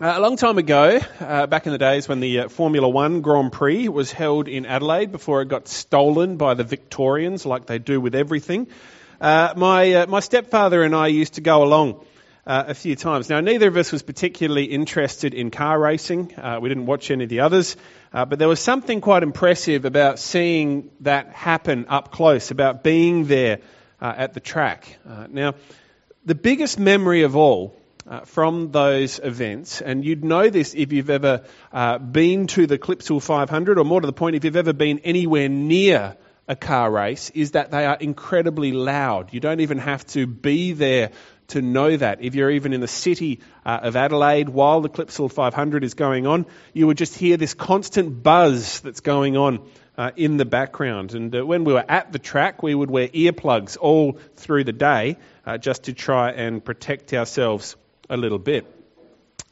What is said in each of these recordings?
Uh, a long time ago, uh, back in the days when the uh, Formula One Grand Prix was held in Adelaide before it got stolen by the Victorians, like they do with everything, uh, my, uh, my stepfather and I used to go along uh, a few times. Now, neither of us was particularly interested in car racing. we didn't watch any of the others. but there was something quite impressive about seeing that happen up close, about being there at the track. now, the biggest memory of all uh, from those events, and you'd know this if you've ever uh, been to the Clipsal 500, or more to the point, if you've ever been anywhere near a car race, is that they are incredibly loud. You don't even have to be there to know that. If you're even in the city uh, of Adelaide while the Clipsal 500 is going on, you would just hear this constant buzz that's going on uh, in the background. And uh, when we were at the track, we would wear earplugs all through the day uh, just to try and protect ourselves a little bit.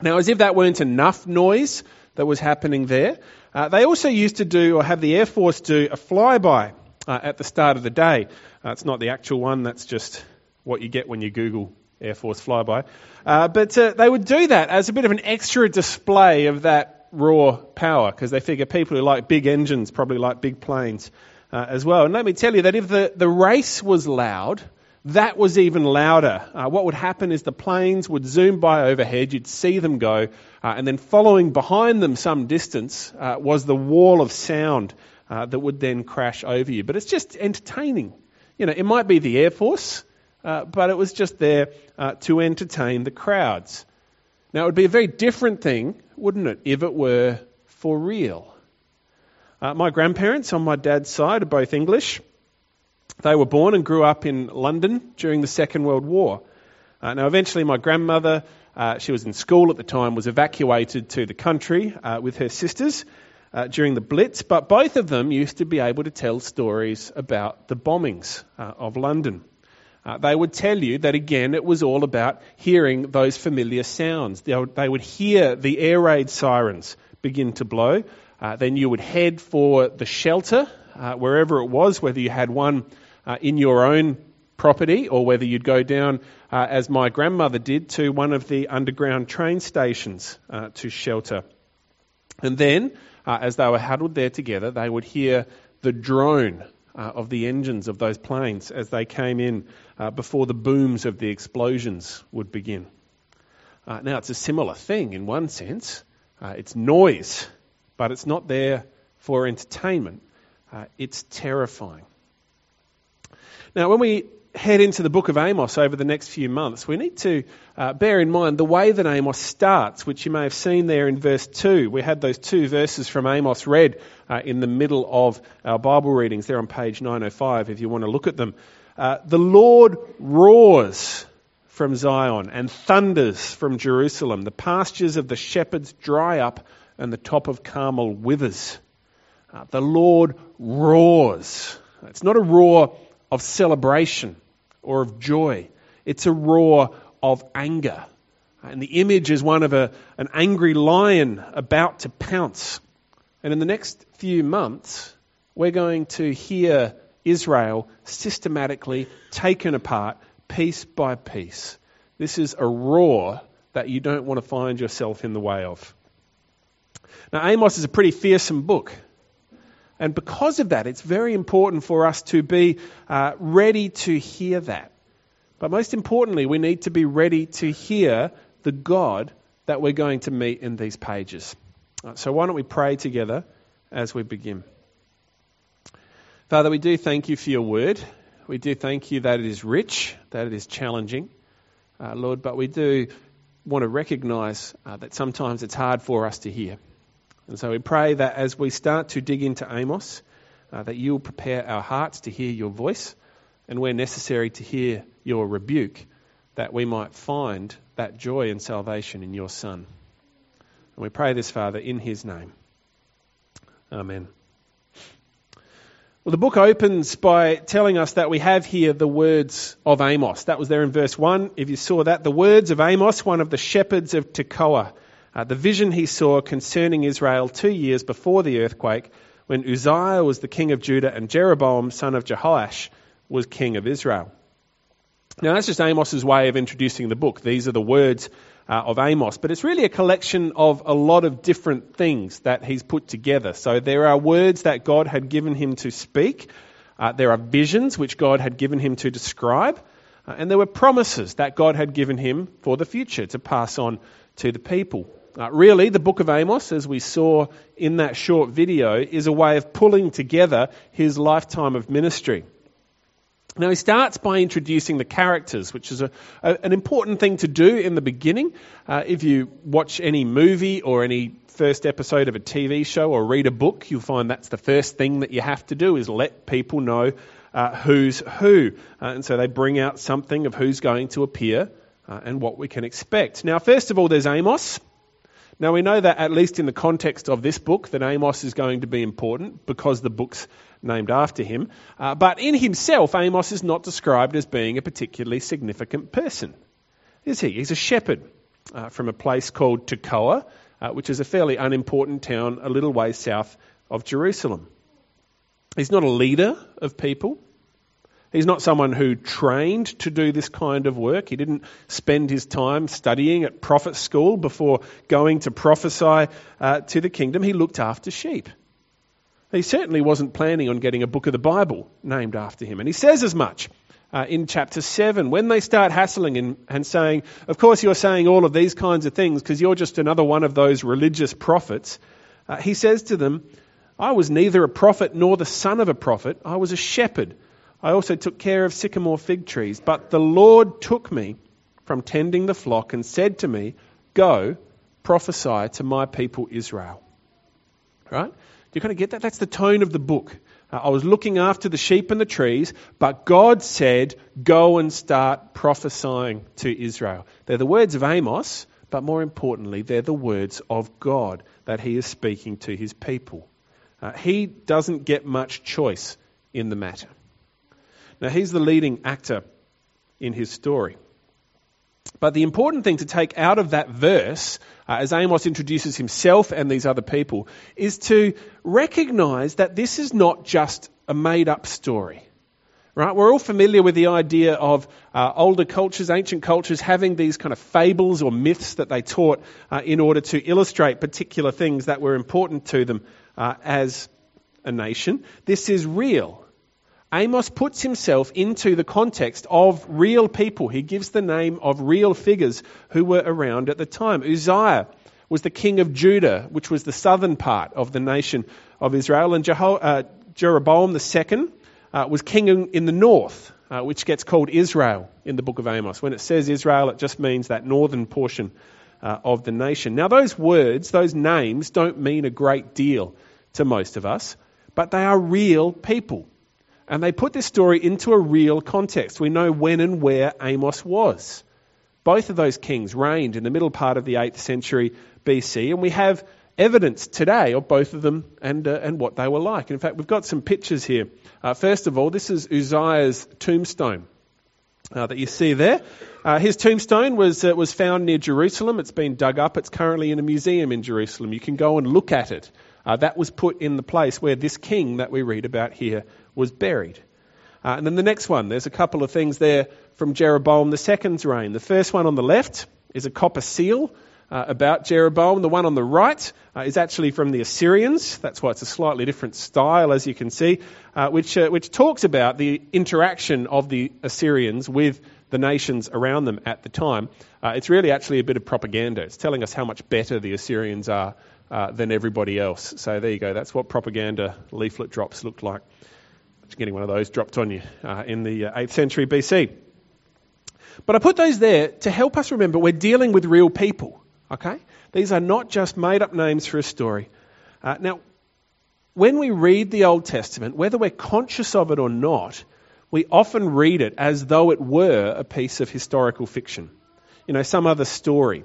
Now, as if that weren't enough noise that was happening there, uh, they also used to do, or have the Air Force do, a flyby uh, at the start of the day. Uh, it's not the actual one, that's just what you get when you Google Air Force flyby. Uh, but uh, they would do that as a bit of an extra display of that raw power, because they figure people who like big engines probably like big planes uh, as well. And let me tell you that if the, the race was loud, that was even louder. Uh, what would happen is the planes would zoom by overhead, you'd see them go, uh, and then following behind them some distance uh, was the wall of sound uh, that would then crash over you. But it's just entertaining. You know, it might be the Air Force, uh, but it was just there uh, to entertain the crowds. Now, it would be a very different thing, wouldn't it, if it were for real? my grandparents on my dad's side are both English. They were born and grew up in London during the Second World War. Uh, now, eventually, my grandmother, uh, she was in school at the time, was evacuated to the country uh, with her sisters uh, during the Blitz, but both of them used to be able to tell stories about the bombings uh, of London. Uh, they would tell you that again, it was all about hearing those familiar sounds. They would, they would hear the air raid sirens begin to blow. then you would head for the shelter, wherever it was, whether you had one uh, in your own property or whether you'd go down, uh, as my grandmother did, to one of the underground train stations uh, to shelter. And then, uh, as they were huddled there together, they would hear the drone uh, of the engines of those planes as they came in uh, before the booms of the explosions would begin. now, it's a similar thing in one sense. it's noise, but it's not there for entertainment. it's terrifying. Now, when we head into the book of Amos over the next few months, we need to uh, bear in mind the way that Amos starts, which you may have seen there in verse 2. We had those two verses from Amos read uh, in the middle of our Bible readings there on page 905 if you want to look at them. Uh, the Lord roars from Zion and thunders from Jerusalem. The pastures of the shepherds dry up and the top of Carmel withers. Uh, the Lord roars. It's not a roar of celebration or of joy. It's a roar of anger. And the image is one of a, an angry lion about to pounce. And in the next few months, we're going to hear Israel systematically taken apart piece by piece. This is a roar that you don't want to find yourself in the way of. Now, Amos is a pretty fearsome book. And because of that, it's very important for us to be uh, ready to hear that. But most importantly, we need to be ready to hear the God that we're going to meet in these pages. Uh, so, why don't we pray together as we begin? Father, we do thank you for your word. We do thank you that it is rich, that it is challenging, uh, Lord, but we do want to recognize uh, that sometimes it's hard for us to hear. And so we pray that as we start to dig into Amos, uh, that you will prepare our hearts to hear your voice, and where necessary to hear your rebuke, that we might find that joy and salvation in your Son. And we pray this, Father, in his name. Amen. Well, the book opens by telling us that we have here the words of Amos. That was there in verse 1. If you saw that, the words of Amos, one of the shepherds of Tekoa uh, the vision he saw concerning Israel two years before the earthquake, when Uzziah was the king of Judah and Jeroboam, son of Jehoash, was king of Israel. Now, that's just Amos's way of introducing the book. These are the words uh, of Amos, but it's really a collection of a lot of different things that he's put together. So there are words that God had given him to speak, uh, there are visions which God had given him to describe, uh, and there were promises that God had given him for the future to pass on to the people. Uh, really, the book of Amos, as we saw in that short video, is a way of pulling together his lifetime of ministry. Now, he starts by introducing the characters, which is a, a, an important thing to do in the beginning. Uh, if you watch any movie or any first episode of a TV show or read a book, you'll find that's the first thing that you have to do is let people know uh, who's who. Uh, and so they bring out something of who's going to appear uh, and what we can expect. Now, first of all, there's Amos. Now, we know that at least in the context of this book, that Amos is going to be important because the book's named after him. Uh, but in himself, Amos is not described as being a particularly significant person, is he? He's a shepherd uh, from a place called Tekoa, uh, which is a fairly unimportant town a little way south of Jerusalem. He's not a leader of people. He's not someone who trained to do this kind of work. He didn't spend his time studying at prophet school before going to prophesy uh, to the kingdom. He looked after sheep. He certainly wasn't planning on getting a book of the Bible named after him. And he says as much uh, in chapter 7 when they start hassling and, and saying, Of course, you're saying all of these kinds of things because you're just another one of those religious prophets. Uh, he says to them, I was neither a prophet nor the son of a prophet. I was a shepherd. I also took care of sycamore fig trees. But the Lord took me from tending the flock and said to me, Go, prophesy to my people Israel. Right? Do you kind of get that? That's the tone of the book. Uh, I was looking after the sheep and the trees, but God said, Go and start prophesying to Israel. They're the words of Amos, but more importantly, they're the words of God that he is speaking to his people. Uh, he doesn't get much choice in the matter. Now, he's the leading actor in his story. But the important thing to take out of that verse, uh, as Amos introduces himself and these other people, is to recognize that this is not just a made up story. Right? We're all familiar with the idea of uh, older cultures, ancient cultures, having these kind of fables or myths that they taught uh, in order to illustrate particular things that were important to them uh, as a nation. This is real. Amos puts himself into the context of real people. He gives the name of real figures who were around at the time. Uzziah was the king of Judah, which was the southern part of the nation of Israel, and Jeho- uh, Jeroboam II uh, was king in, the north, uh, which gets called Israel in the book of Amos. When it says Israel, it just means that northern portion uh, of the nation. Now, those words, those names, don't mean a great deal to most of us, but they are real people. And they put this story into a real context. We know when and where Amos was. Both of those kings reigned in the middle part of the 8th century BC, and we have evidence today of both of them and, uh, and what they were like. In fact, we've got some pictures here. Uh, first of all, this is Uzziah's tombstone uh, that you see there. Uh, his tombstone was, uh, was found near Jerusalem. It's been dug up. It's currently in a museum in Jerusalem. You can go and look at it. Uh, that was put in the place where this king that we read about here was buried. Uh, and then the next one, there's a couple of things there from Jeroboam II's reign. The first one on the left is a copper seal uh, about Jeroboam. The one on the right uh, is actually from the Assyrians. That's why it's a slightly different style, as you can see, uh, which, uh, which talks about the interaction of the Assyrians with the nations around them at the time. Uh, it's really actually a bit of propaganda. It's telling us how much better the Assyrians are than everybody else. So there you go. That's what propaganda leaflet drops looked like. Getting one of those dropped on you uh, in the 8th uh, century BC. But I put those there to help us remember we're dealing with real people. Okay? These are not just made up names for a story. Uh, now, when we read the Old Testament, whether we're conscious of it or not, we often read it as though it were a piece of historical fiction. You know, some other story.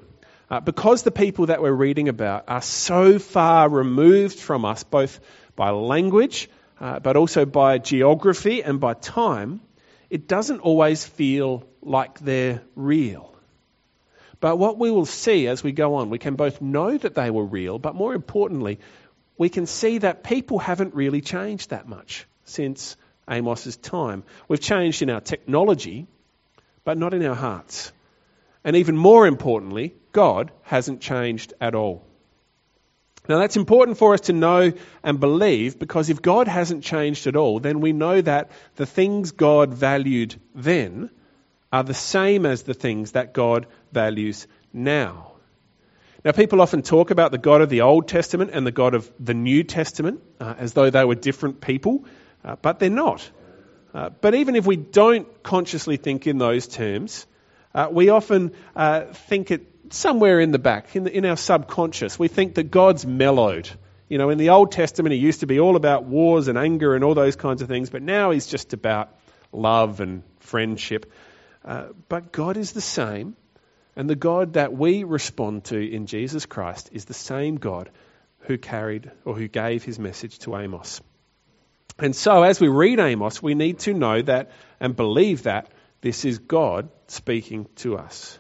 Uh, because the people that we're reading about are so far removed from us, both by language, uh, but also by geography and by time, it doesn't always feel like they're real. But what we will see as we go on, we can both know that they were real, but more importantly, we can see that people haven't really changed that much since Amos's time. We've changed in our technology, but not in our hearts. And even more importantly, God hasn't changed at all. Now, that's important for us to know and believe because if God hasn't changed at all, then we know that the things God valued then are the same as the things that God values now. Now, people often talk about the God of the Old Testament and the God of the New Testament uh, as though they were different people, uh, but they're not. Uh, but even if we don't consciously think in those terms, uh, we often uh, think it somewhere in the back, in, the, in our subconscious, we think that God's mellowed. You know, in the Old Testament, he used to be all about wars and anger and all those kinds of things, but now he's just about love and friendship. Uh, but God is the same, and the God that we respond to in Jesus Christ is the same God who carried or who gave his message to Amos. And so, as we read Amos, we need to know that and believe that this is God speaking to us.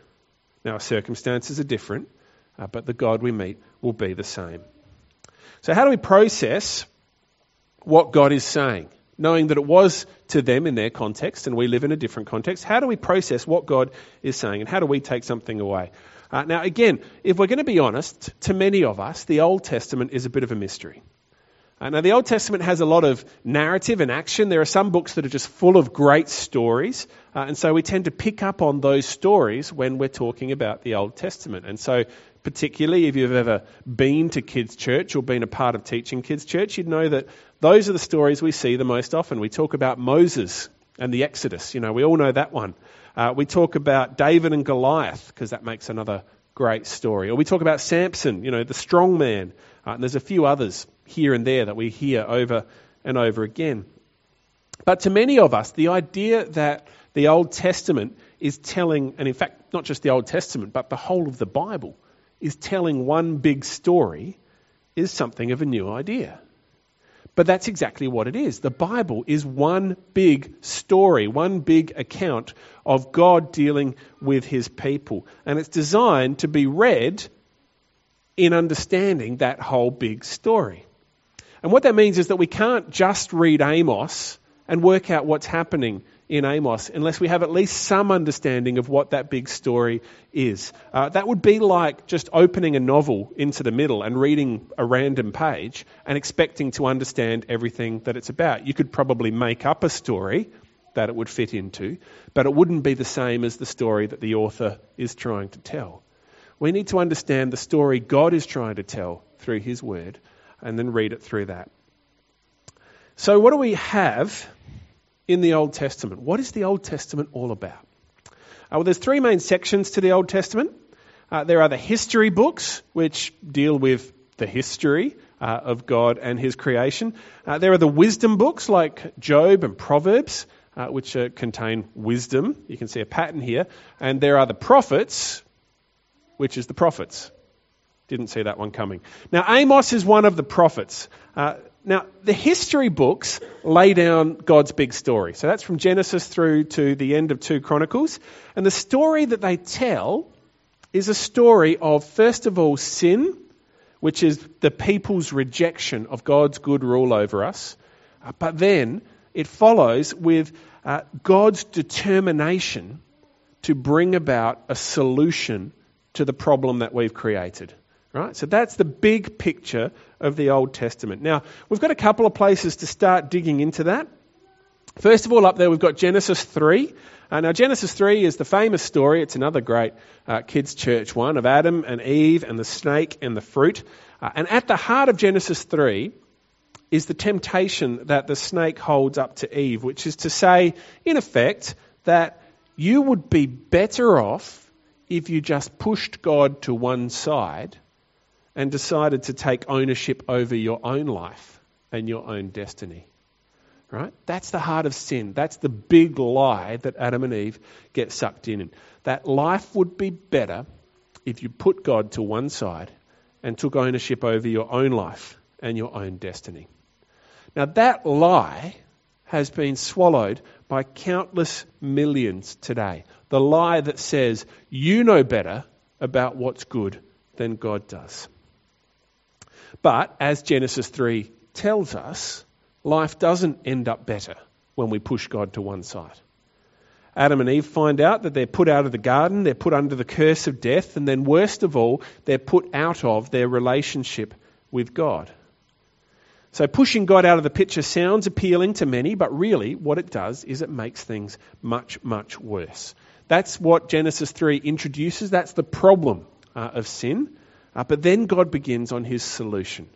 Now, our circumstances are different, uh, but the God we meet will be the same. So, how do we process what God is saying? Knowing that it was to them in their context and we live in a different context, how do we process what God is saying and how do we take something away? Uh, now, again, if we're going to be honest, to many of us, the Old Testament is a bit of a mystery. Uh, now, the Old Testament has a lot of narrative and action. There are some books that are just full of great stories. Uh, and so we tend to pick up on those stories when we're talking about the Old Testament. And so, particularly if you've ever been to kids' church or been a part of teaching kids' church, you'd know that those are the stories we see the most often. We talk about Moses and the Exodus. You know, we all know that one. Uh, we talk about David and Goliath because that makes another great story. Or we talk about Samson, you know, the strong man. Uh, and there's a few others here and there that we hear over and over again. But to many of us, the idea that the Old Testament is telling, and in fact, not just the Old Testament, but the whole of the Bible is telling one big story, is something of a new idea. But that's exactly what it is. The Bible is one big story, one big account of God dealing with his people. And it's designed to be read in understanding that whole big story. And what that means is that we can't just read Amos and work out what's happening in Amos unless we have at least some understanding of what that big story is. Uh, that would be like just opening a novel into the middle and reading a random page and expecting to understand everything that it's about. You could probably make up a story that it would fit into, but it wouldn't be the same as the story that the author is trying to tell. We need to understand the story God is trying to tell through His Word and then read it through that. So, what do we have in the Old Testament? What is the Old Testament all about? Uh, well, there's three main sections to the Old Testament. Uh, there are the history books, which deal with the history uh, of God and His creation. Uh, there are the wisdom books like Job and Proverbs, uh, which uh, contain wisdom. You can see a pattern here. And there are the prophets, which is the prophets. Didn't see that one coming. Now, Amos is one of the prophets. Uh, now, the history books lay down God's big story. So that's from Genesis through to the end of 2 Chronicles. And the story that they tell is a story of, first of all, sin, which is the people's rejection of God's good rule over us. Uh, but then it follows with uh, God's determination to bring about a solution to the problem that we've created. Right? So that's the big picture of the Old Testament. Now, we've got a couple of places to start digging into that. First of all, up there we've got Genesis 3. Uh, now, Genesis 3 is the famous story. It's another great uh, kids' church one of Adam and Eve and the snake and the fruit. Uh, and at the heart of Genesis 3 is the temptation that the snake holds up to Eve, which is to say, in effect, that you would be better off if you just pushed God to one side and decided to take ownership over your own life and your own destiny. Right? That's the heart of sin. That's the big lie that Adam and Eve get sucked in. That life would be better if you put God to one side and took ownership over your own life and your own destiny. Now, that lie has been swallowed by countless millions today. The lie that says you know better about what's good than God does. But as Genesis 3 tells us, life doesn't end up better when we push God to one side. Adam and Eve find out that they're put out of the garden, they're put under the curse of death, and then, worst of all, they're put out of their relationship with God. So, pushing God out of the picture sounds appealing to many, but really what it does is it makes things much, much worse. That's what Genesis 3 introduces. That's the problem uh, of sin. Uh, but then God begins on his solution.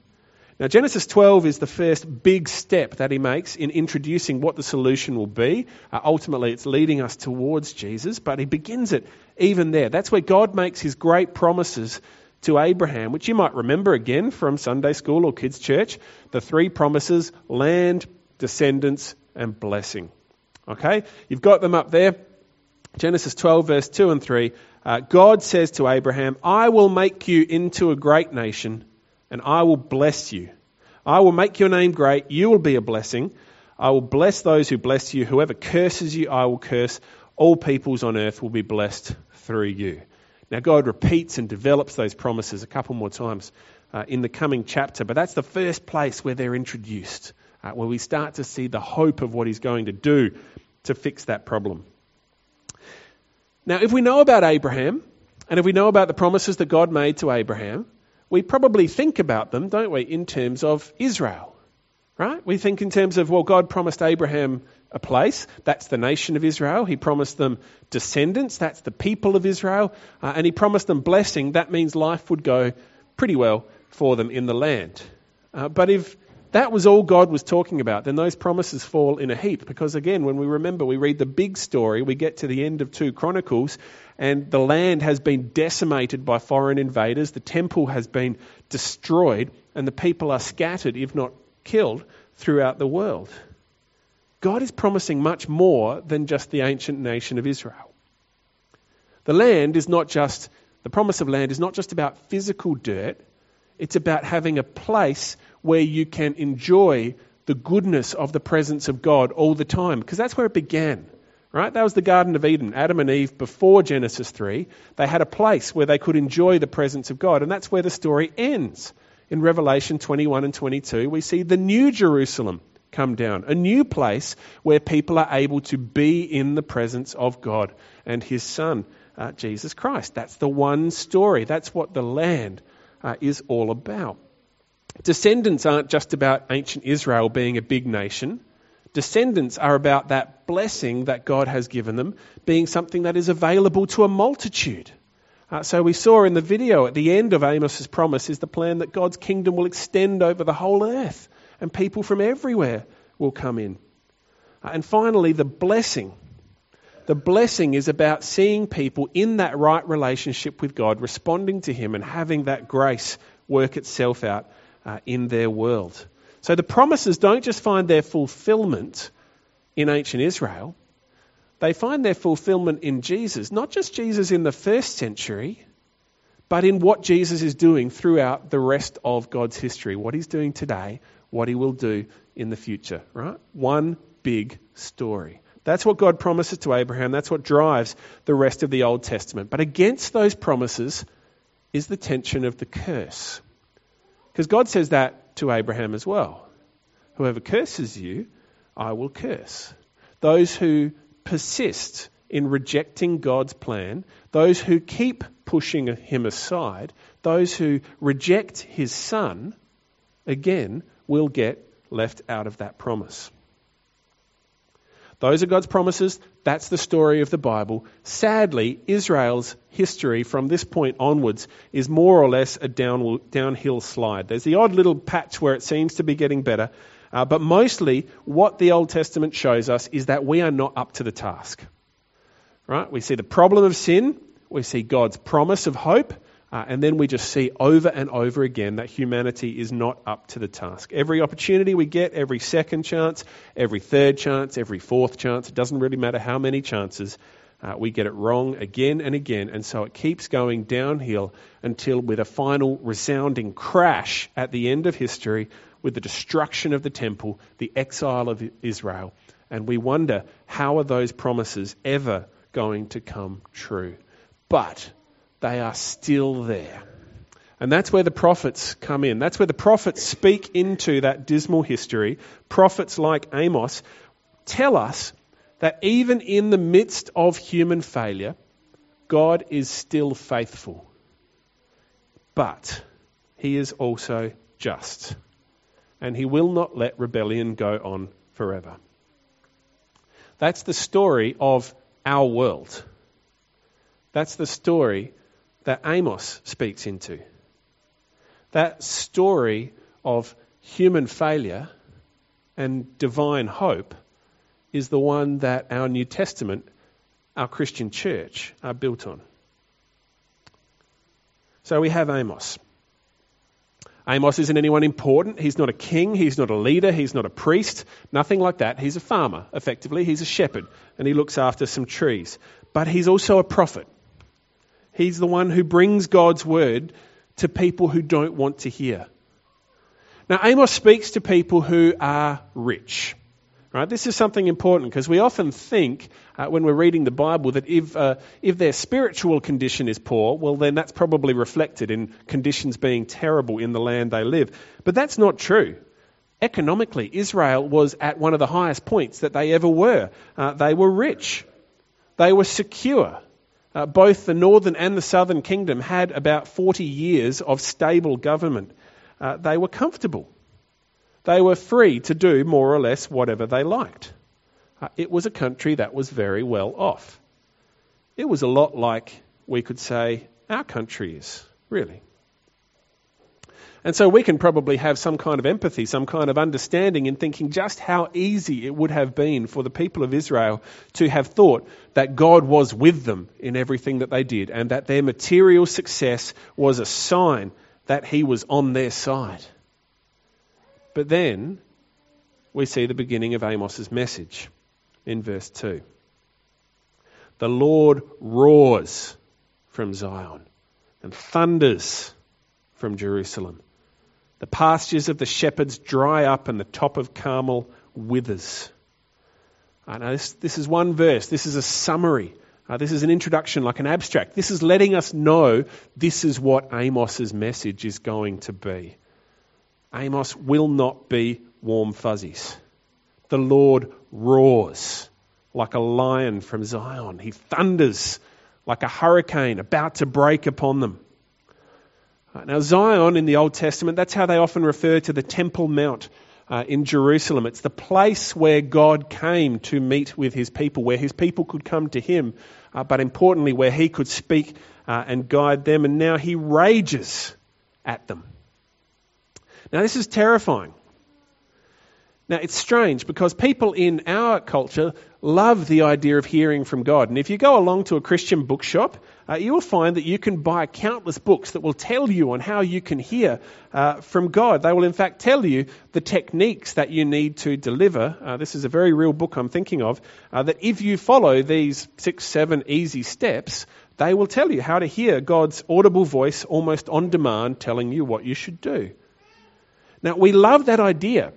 Now, Genesis 12 is the first big step that he makes in introducing what the solution will be. Uh, ultimately, it's leading us towards Jesus, but he begins it even there. That's where God makes his great promises to Abraham, which you might remember again from Sunday school or kids' church. The three promises land, descendants, and blessing. Okay? You've got them up there. Genesis 12, verse 2 and 3. Uh, God says to Abraham, I will make you into a great nation and I will bless you. I will make your name great. You will be a blessing. I will bless those who bless you. Whoever curses you, I will curse. All peoples on earth will be blessed through you. Now, God repeats and develops those promises a couple more times uh, in the coming chapter, but that's the first place where they're introduced, uh, where we start to see the hope of what He's going to do to fix that problem. Now, if we know about Abraham, and if we know about the promises that God made to Abraham, we probably think about them, don't we, in terms of Israel, right? We think in terms of, well, God promised Abraham a place. That's the nation of Israel. He promised them descendants. That's the people of Israel. Uh, and he promised them blessing. That means life would go pretty well for them in the land. Uh, but if that was all God was talking about, then those promises fall in a heap. Because again, when we remember, we read the big story, we get to the end of 2 Chronicles, and the land has been decimated by foreign invaders, the temple has been destroyed, and the people are scattered, if not killed, throughout the world. God is promising much more than just the ancient nation of Israel. The land is not just, the promise of land is not just about physical dirt, it's about having a place where you can enjoy the goodness of the presence of God all the time, because that's where it began. Right? That was the Garden of Eden. Adam and Eve, before Genesis 3, they had a place where they could enjoy the presence of God. And that's where the story ends. In Revelation 21 and 22, we see the new Jerusalem come down, a new place where people are able to be in the presence of God and His Son, uh, Jesus Christ. That's the one story. That's what the land uh, is all about. Descendants aren't just about ancient Israel being a big nation descendants are about that blessing that God has given them being something that is available to a multitude. Uh, so we saw in the video at the end of Amos's promise is the plan that God's kingdom will extend over the whole earth and people from everywhere will come in. Uh, and finally, the blessing. The blessing is about seeing people in that right relationship with God, responding to Him, and having that grace work itself out uh, in their world. So the promises don't just find their fulfillment in ancient Israel, they find their fulfillment in Jesus. Not just Jesus in the first century, but in what Jesus is doing throughout the rest of God's history. What he's doing today, what he will do in the future, right? One big story. That's what God promises to Abraham. That's what drives the rest of the Old Testament. But against those promises is the tension of the curse. Because God says that to Abraham as well. Whoever curses you, I will curse. Those who persist in rejecting God's plan, those who keep pushing him aside, those who reject his son, again, will get left out of that promise. Those are God's promises. That's the story of the Bible. Sadly, Israel's history from this point onwards is more or less a down, downhill slide. There's the odd little patch where it seems to be getting better, uh, but mostly what the Old Testament shows us is that we are not up to the task. Right? We see the problem of sin, we see God's promise of hope, uh, and then we just see over and over again that humanity is not up to the task. Every opportunity we get, every second chance, every third chance, every fourth chance, it doesn't really matter how many chances, uh, we get it wrong again and again. And so it keeps going downhill until, with a final resounding crash at the end of history, with the destruction of the temple, the exile of Israel. And we wonder how are those promises ever going to come true? But they are still there. And that's where the prophets come in. That's where the prophets speak into that dismal history. Prophets like Amos tell us that even in the midst of human failure, God is still faithful. But he is also just. And he will not let rebellion go on forever. That's the story of our world. That's the story that Amos speaks into. That story of human failure and divine hope is the one that our New Testament, our Christian church, are built on. So we have Amos. Amos isn't anyone important. He's not a king. He's not a leader. He's not a priest. Nothing like that. He's a farmer, effectively. He's a shepherd, and he looks after some trees. But he's also a prophet. He's the one who brings God's word to people who don't want to hear. Now, Amos speaks to people who are rich. Right? This is something important because we often think uh, when we're reading the Bible that if, uh, if their spiritual condition is poor, well, then that's probably reflected in conditions being terrible in the land they live. But that's not true. Economically, Israel was at one of the highest points that they ever were. Uh, they were rich, they were secure. Uh, both the northern and the southern kingdom had about 40 years of stable government. Uh, they were comfortable. They were free to do more or less whatever they liked. Uh, it was a country that was very well off. It was a lot like, we could say, our country is, really. And so we can probably have some kind of empathy, some kind of understanding in thinking just how easy it would have been for the people of Israel to have thought that God was with them in everything that they did and that their material success was a sign that He was on their side. But then we see the beginning of Amos's message in verse 2. The Lord roars from Zion and thunders from Jerusalem. The pastures of the shepherds dry up and the top of Carmel withers. I know this, this is one verse. This is a summary. Uh, this is an introduction, like an abstract. This is letting us know this is what Amos's message is going to be. Amos will not be warm fuzzies. The Lord roars like a lion from Zion. He thunders like a hurricane about to break upon them. Now, Zion in the Old Testament, that's how they often refer to the Temple Mount uh, in Jerusalem. It's the place where God came to meet with his people, where his people could come to him, uh, but importantly, where he could speak uh, and guide them. And now he rages at them. Now, this is terrifying. Now, it's strange because people in our culture love the idea of hearing from God. And if you go along to a Christian bookshop, uh, you will find that you can buy countless books that will tell you on how you can hear uh, from God. They will, in fact, tell you the techniques that you need to deliver. Uh, this is a very real book I'm thinking of. Uh, that if you follow these six, seven easy steps, they will tell you how to hear God's audible voice almost on demand telling you what you should do. Now, we love that idea.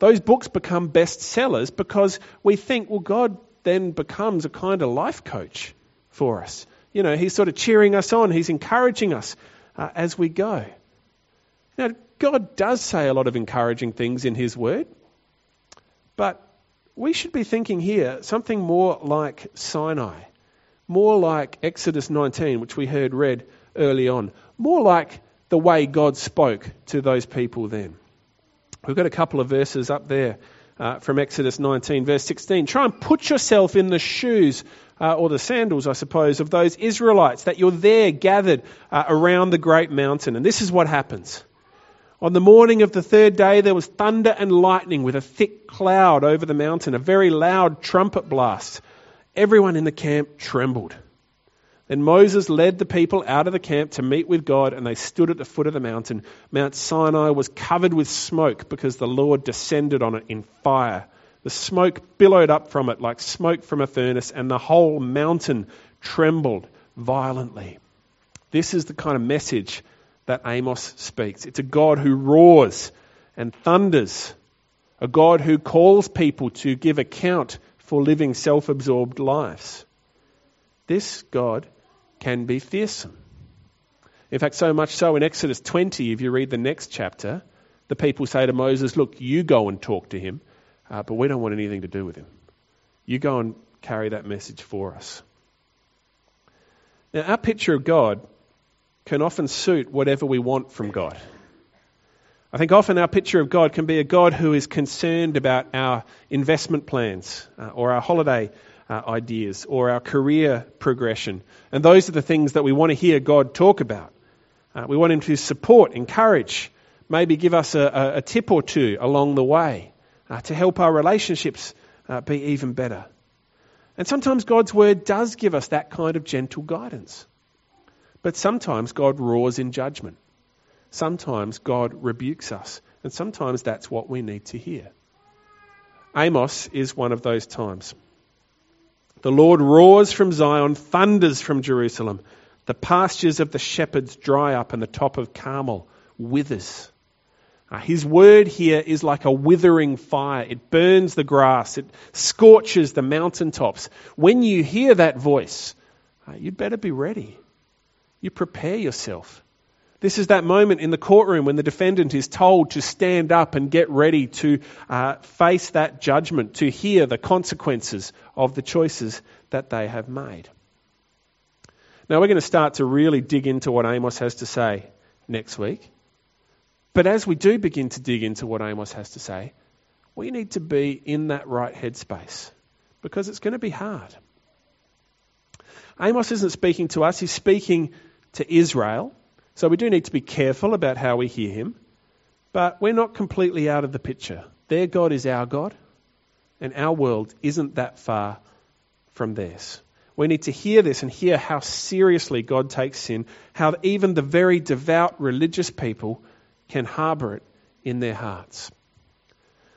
Those books become bestsellers because we think, well, God then becomes a kind of life coach for us. You know, He's sort of cheering us on, He's encouraging us uh, as we go. Now, God does say a lot of encouraging things in His Word, but we should be thinking here something more like Sinai, more like Exodus 19, which we heard read early on, more like the way God spoke to those people then. We've got a couple of verses up there uh, from Exodus 19, verse 16. Try and put yourself in the shoes uh, or the sandals, I suppose, of those Israelites that you're there gathered uh, around the great mountain. And this is what happens. On the morning of the third day, there was thunder and lightning with a thick cloud over the mountain, a very loud trumpet blast. Everyone in the camp trembled. Then Moses led the people out of the camp to meet with God, and they stood at the foot of the mountain. Mount Sinai was covered with smoke because the Lord descended on it in fire. The smoke billowed up from it like smoke from a furnace, and the whole mountain trembled violently. This is the kind of message that Amos speaks. It's a God who roars and thunders, a God who calls people to give account for living self absorbed lives. This God can be fearsome. In fact, so much so in Exodus 20, if you read the next chapter, the people say to Moses, Look, you go and talk to him, uh, but we don't want anything to do with him. You go and carry that message for us. Now, our picture of God can often suit whatever we want from God. I think often our picture of God can be a God who is concerned about our investment plans uh, or our holiday uh, ideas or our career progression. And those are the things that we want to hear God talk about. Uh, we want Him to support, encourage, maybe give us a, a tip or two along the way uh, to help our relationships uh, be even better. And sometimes God's Word does give us that kind of gentle guidance. But sometimes God roars in judgment. Sometimes God rebukes us. And sometimes that's what we need to hear. Amos is one of those times. The Lord roars from Zion, thunders from Jerusalem. The pastures of the shepherds dry up, and the top of Carmel withers. Uh, his word here is like a withering fire. It burns the grass, it scorches the mountaintops. When you hear that voice, uh, you'd better be ready. You prepare yourself. This is that moment in the courtroom when the defendant is told to stand up and get ready to uh, face that judgment, to hear the consequences of the choices that they have made. Now, we're going to start to really dig into what Amos has to say next week. But as we do begin to dig into what Amos has to say, we need to be in that right headspace because it's going to be hard. Amos isn't speaking to us, he's speaking to Israel so we do need to be careful about how we hear him, but we're not completely out of the picture. Their God is our God, and our world isn't that far from theirs. We need to hear this and hear how seriously God takes sin, how even the very devout religious people can harbour it in their hearts.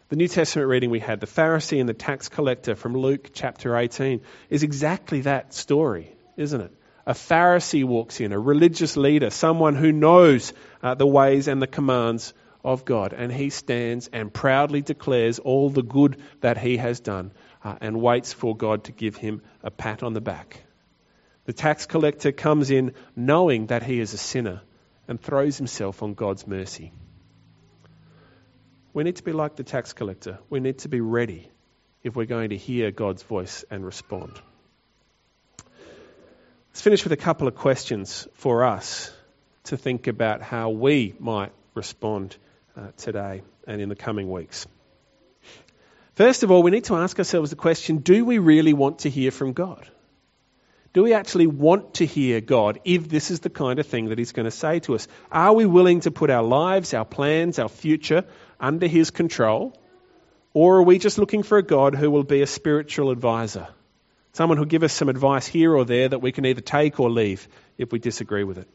The New Testament reading we had, the Pharisee and the tax collector from Luke chapter 18, is exactly that story, isn't it? A Pharisee walks in, a religious leader, someone who knows uh, the ways and the commands of God, and he stands and proudly declares all the good that he has done uh, and waits for God to give him a pat on the back. The tax collector comes in knowing that he is a sinner and throws himself on God's mercy. We need to be like the tax collector. We need to be ready if we're going to hear God's voice and respond. Let's finish with a couple of questions for us to think about how we might respond uh, today and in the coming weeks. First of all, we need to ask ourselves the question do we really want to hear from God? Do we actually want to hear God if this is the kind of thing that He's going to say to us? Are we willing to put our lives, our plans, our future under His control? Or are we just looking for a God who will be a spiritual advisor? Someone who'll give us some advice here or there that we can either take or leave if we disagree with it.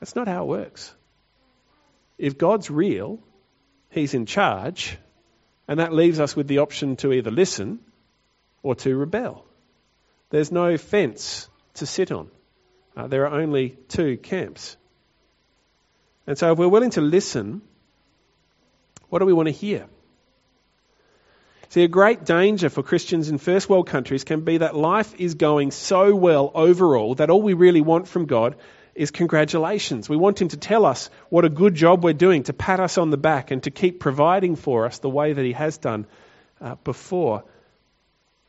That's not how it works. If God's real, He's in charge, and that leaves us with the option to either listen or to rebel. There's no fence to sit on. Uh, there are only two camps. And so, if we're willing to listen, what do we want to hear? See, a great danger for Christians in first world countries can be that life is going so well overall that all we really want from God is congratulations. We want Him to tell us what a good job we're doing, to pat us on the back, and to keep providing for us the way that He has done uh, before.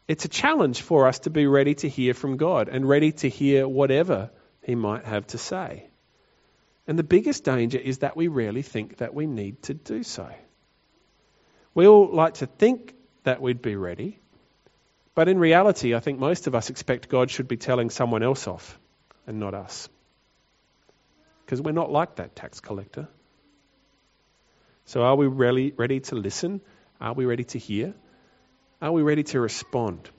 It's a challenge for us to be ready to hear from God and ready to hear whatever He might have to say. And the biggest danger is that we rarely think that we need to do so. We all like to think that we'd be ready. But in reality, I think most of us expect God should be telling someone else off and not us. Because we're not like that tax collector. So are we really ready to listen? Are we ready to hear? Are we ready to respond?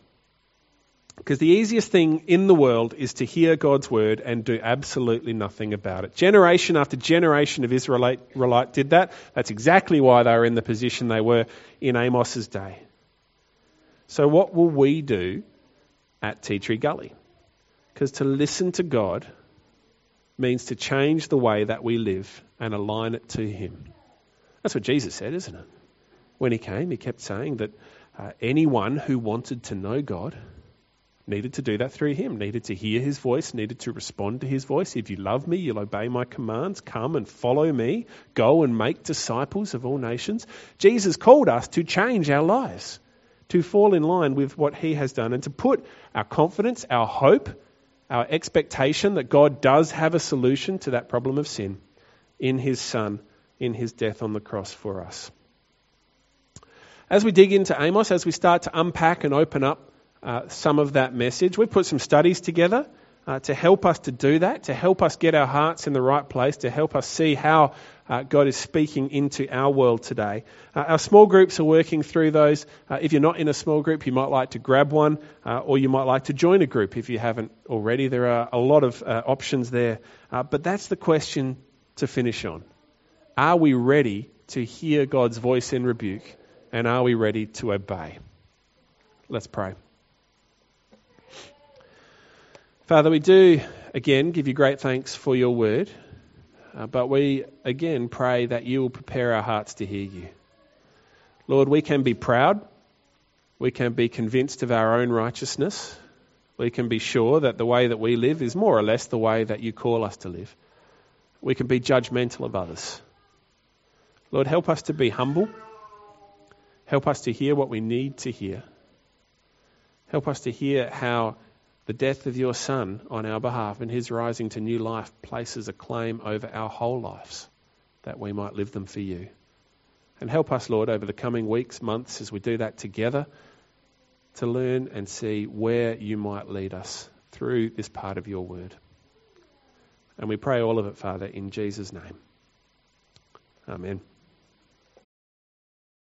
Because the easiest thing in the world is to hear God's word and do absolutely nothing about it. Generation after generation of Israelite, did that. That's exactly why they were in the position they were in Amos's day. So, what will we do at Tea Tree Gully? Because to listen to God means to change the way that we live and align it to Him. That's what Jesus said, isn't it? When He came, He kept saying that uh, anyone who wanted to know God needed to do that through Him, needed to hear His voice, needed to respond to His voice. If you love me, you'll obey my commands. Come and follow me. Go and make disciples of all nations. Jesus called us to change our lives to fall in line with what He has done and to put our confidence, our hope, our expectation that God does have a solution to that problem of sin in His Son, in His death on the cross for us. As we dig into Amos, as we start to unpack and open up uh, some of that message, we've put some studies together uh, to help us to do that, to help us get our hearts in the right place, to help us see how uh, God is speaking into our world today. Uh, our small groups are working through those. Uh, if you're not in a small group, you might like to grab one, uh, or you might like to join a group if you haven't already. There are a lot of uh, options there. but that's the question to finish on. Are we ready to hear God's voice in rebuke? And are we ready to obey? Let's pray. Father, we do again give you great thanks for your word, uh, but we again pray that you will prepare our hearts to hear you. Lord, we can be proud, we can be convinced of our own righteousness, we can be sure that the way that we live is more or less the way that you call us to live. We can be judgmental of others. Lord, help us to be humble. Help us to hear what we need to hear. Help us to hear how the death of your Son on our behalf and his rising to new life places a claim over our whole lives that we might live them for you. And help us, Lord, over the coming weeks, months, as we do that together, to learn and see where you might lead us through this part of your word. And we pray all of it, Father, in Jesus' name. Amen.